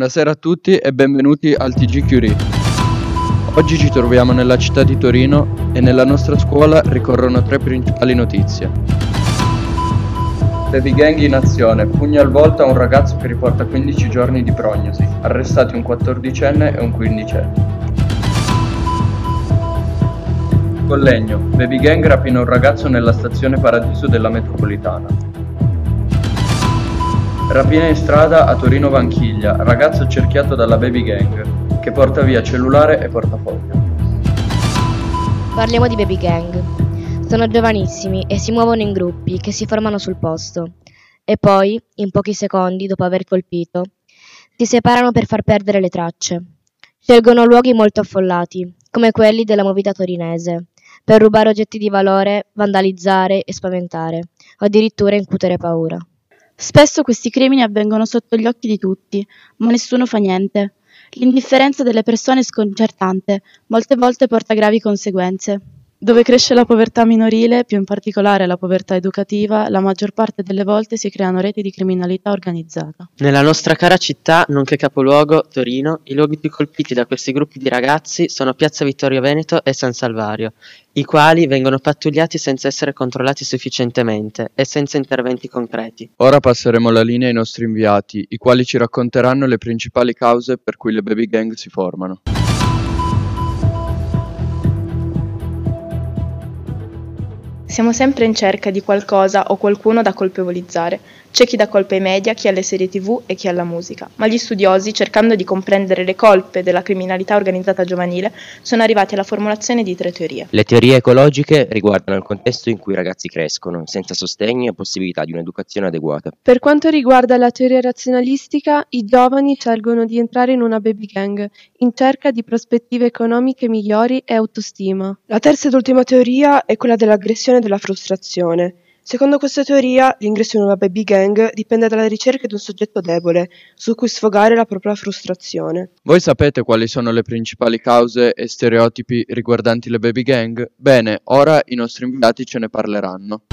Buonasera a tutti e benvenuti al TG Curie. Oggi ci troviamo nella città di Torino e nella nostra scuola ricorrono tre principali notizie. Baby gang in azione, pugno al volto a un ragazzo che riporta 15 giorni di prognosi, arrestati un 14enne e un 15enne. Collegno, baby gang rapina un ragazzo nella stazione Paradiso della metropolitana. Rapina in strada a Torino Vanchiglia, ragazzo cerchiato dalla baby gang, che porta via cellulare e portafoglio. Parliamo di baby gang. Sono giovanissimi e si muovono in gruppi che si formano sul posto. E poi, in pochi secondi dopo aver colpito, si separano per far perdere le tracce. Scelgono luoghi molto affollati, come quelli della movita torinese, per rubare oggetti di valore, vandalizzare e spaventare, o addirittura incutere paura. Spesso questi crimini avvengono sotto gli occhi di tutti, ma nessuno fa niente. L'indifferenza delle persone è sconcertante, molte volte porta gravi conseguenze. Dove cresce la povertà minorile, più in particolare la povertà educativa, la maggior parte delle volte si creano reti di criminalità organizzata. Nella nostra cara città, nonché capoluogo, Torino, i luoghi più colpiti da questi gruppi di ragazzi sono Piazza Vittorio Veneto e San Salvario, i quali vengono pattugliati senza essere controllati sufficientemente e senza interventi concreti. Ora passeremo la linea ai nostri inviati, i quali ci racconteranno le principali cause per cui le baby gang si formano. Siamo sempre in cerca di qualcosa o qualcuno da colpevolizzare. C'è chi dà colpe ai media, chi alle serie tv e chi alla musica. Ma gli studiosi, cercando di comprendere le colpe della criminalità organizzata giovanile, sono arrivati alla formulazione di tre teorie. Le teorie ecologiche riguardano il contesto in cui i ragazzi crescono, senza sostegno e possibilità di un'educazione adeguata. Per quanto riguarda la teoria razionalistica, i giovani scelgono di entrare in una baby gang, in cerca di prospettive economiche migliori e autostima. La terza ed ultima teoria è quella dell'aggressione e della frustrazione. Secondo questa teoria, l'ingresso in una baby gang dipende dalla ricerca di un soggetto debole, su cui sfogare la propria frustrazione. Voi sapete quali sono le principali cause e stereotipi riguardanti le baby gang? Bene, ora i nostri inviati ce ne parleranno.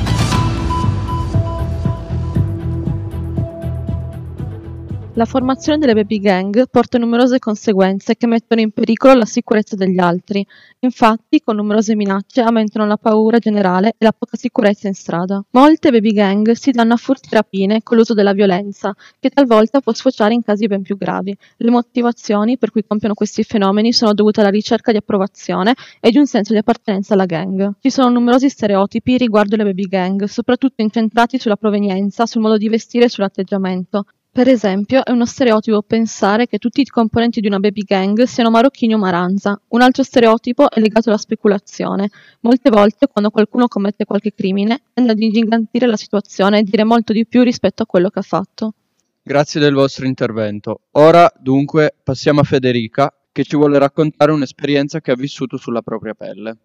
La formazione delle baby gang porta numerose conseguenze che mettono in pericolo la sicurezza degli altri. Infatti, con numerose minacce aumentano la paura generale e la poca sicurezza in strada. Molte baby gang si danno a furti rapine con l'uso della violenza, che talvolta può sfociare in casi ben più gravi. Le motivazioni per cui compiono questi fenomeni sono dovute alla ricerca di approvazione e di un senso di appartenenza alla gang. Ci sono numerosi stereotipi riguardo le baby gang, soprattutto incentrati sulla provenienza, sul modo di vestire e sull'atteggiamento. Per esempio, è uno stereotipo pensare che tutti i componenti di una baby gang siano marocchini o maranza. Un altro stereotipo è legato alla speculazione. Molte volte, quando qualcuno commette qualche crimine, tende ad ingigantire la situazione e dire molto di più rispetto a quello che ha fatto. Grazie del vostro intervento. Ora, dunque, passiamo a Federica, che ci vuole raccontare un'esperienza che ha vissuto sulla propria pelle.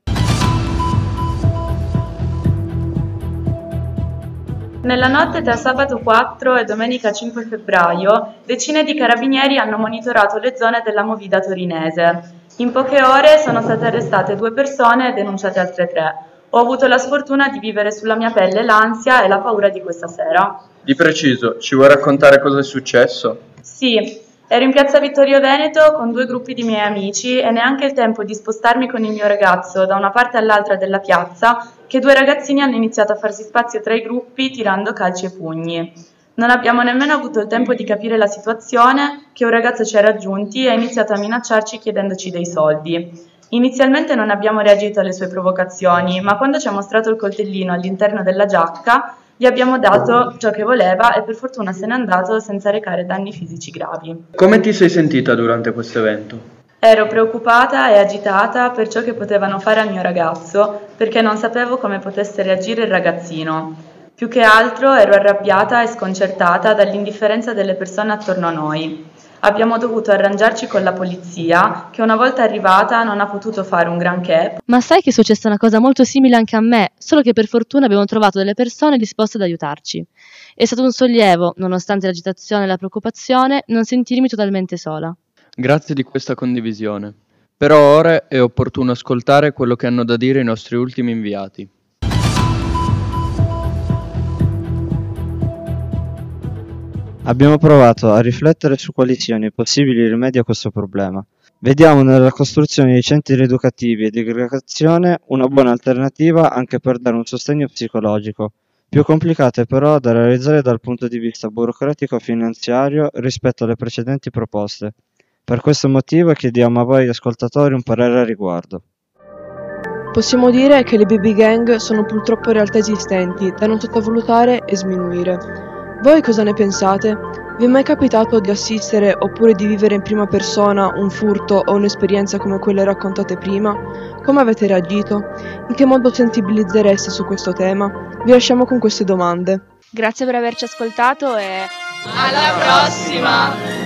Nella notte tra sabato 4 e domenica 5 febbraio, decine di carabinieri hanno monitorato le zone della movida torinese. In poche ore sono state arrestate due persone e denunciate altre tre. Ho avuto la sfortuna di vivere sulla mia pelle l'ansia e la paura di questa sera. Di preciso, ci vuoi raccontare cosa è successo? Sì, ero in piazza Vittorio Veneto con due gruppi di miei amici e neanche il tempo di spostarmi con il mio ragazzo da una parte all'altra della piazza che due ragazzini hanno iniziato a farsi spazio tra i gruppi tirando calci e pugni. Non abbiamo nemmeno avuto il tempo di capire la situazione che un ragazzo ci ha raggiunti e ha iniziato a minacciarci chiedendoci dei soldi. Inizialmente non abbiamo reagito alle sue provocazioni, ma quando ci ha mostrato il coltellino all'interno della giacca gli abbiamo dato ciò che voleva e per fortuna se n'è andato senza recare danni fisici gravi. Come ti sei sentita durante questo evento? Ero preoccupata e agitata per ciò che potevano fare al mio ragazzo perché non sapevo come potesse reagire il ragazzino. Più che altro ero arrabbiata e sconcertata dall'indifferenza delle persone attorno a noi. Abbiamo dovuto arrangiarci con la polizia, che una volta arrivata non ha potuto fare un granché. Ma sai che è successa una cosa molto simile anche a me, solo che per fortuna abbiamo trovato delle persone disposte ad aiutarci. È stato un sollievo, nonostante l'agitazione e la preoccupazione, non sentirmi totalmente sola. Grazie di questa condivisione. Però ora è opportuno ascoltare quello che hanno da dire i nostri ultimi inviati. Abbiamo provato a riflettere su quali siano i possibili rimedi a questo problema. Vediamo nella costruzione di centri rieducativi e di aggregazione una buona alternativa anche per dare un sostegno psicologico, più complicate però da realizzare dal punto di vista burocratico-finanziario rispetto alle precedenti proposte. Per questo motivo chiediamo a voi ascoltatori un parere a riguardo. Possiamo dire che le baby gang sono purtroppo realtà esistenti, da non sottovalutare e sminuire. Voi cosa ne pensate? Vi è mai capitato di assistere oppure di vivere in prima persona un furto o un'esperienza come quelle raccontate prima? Come avete reagito? In che modo sensibilizzereste su questo tema? Vi lasciamo con queste domande. Grazie per averci ascoltato e alla prossima!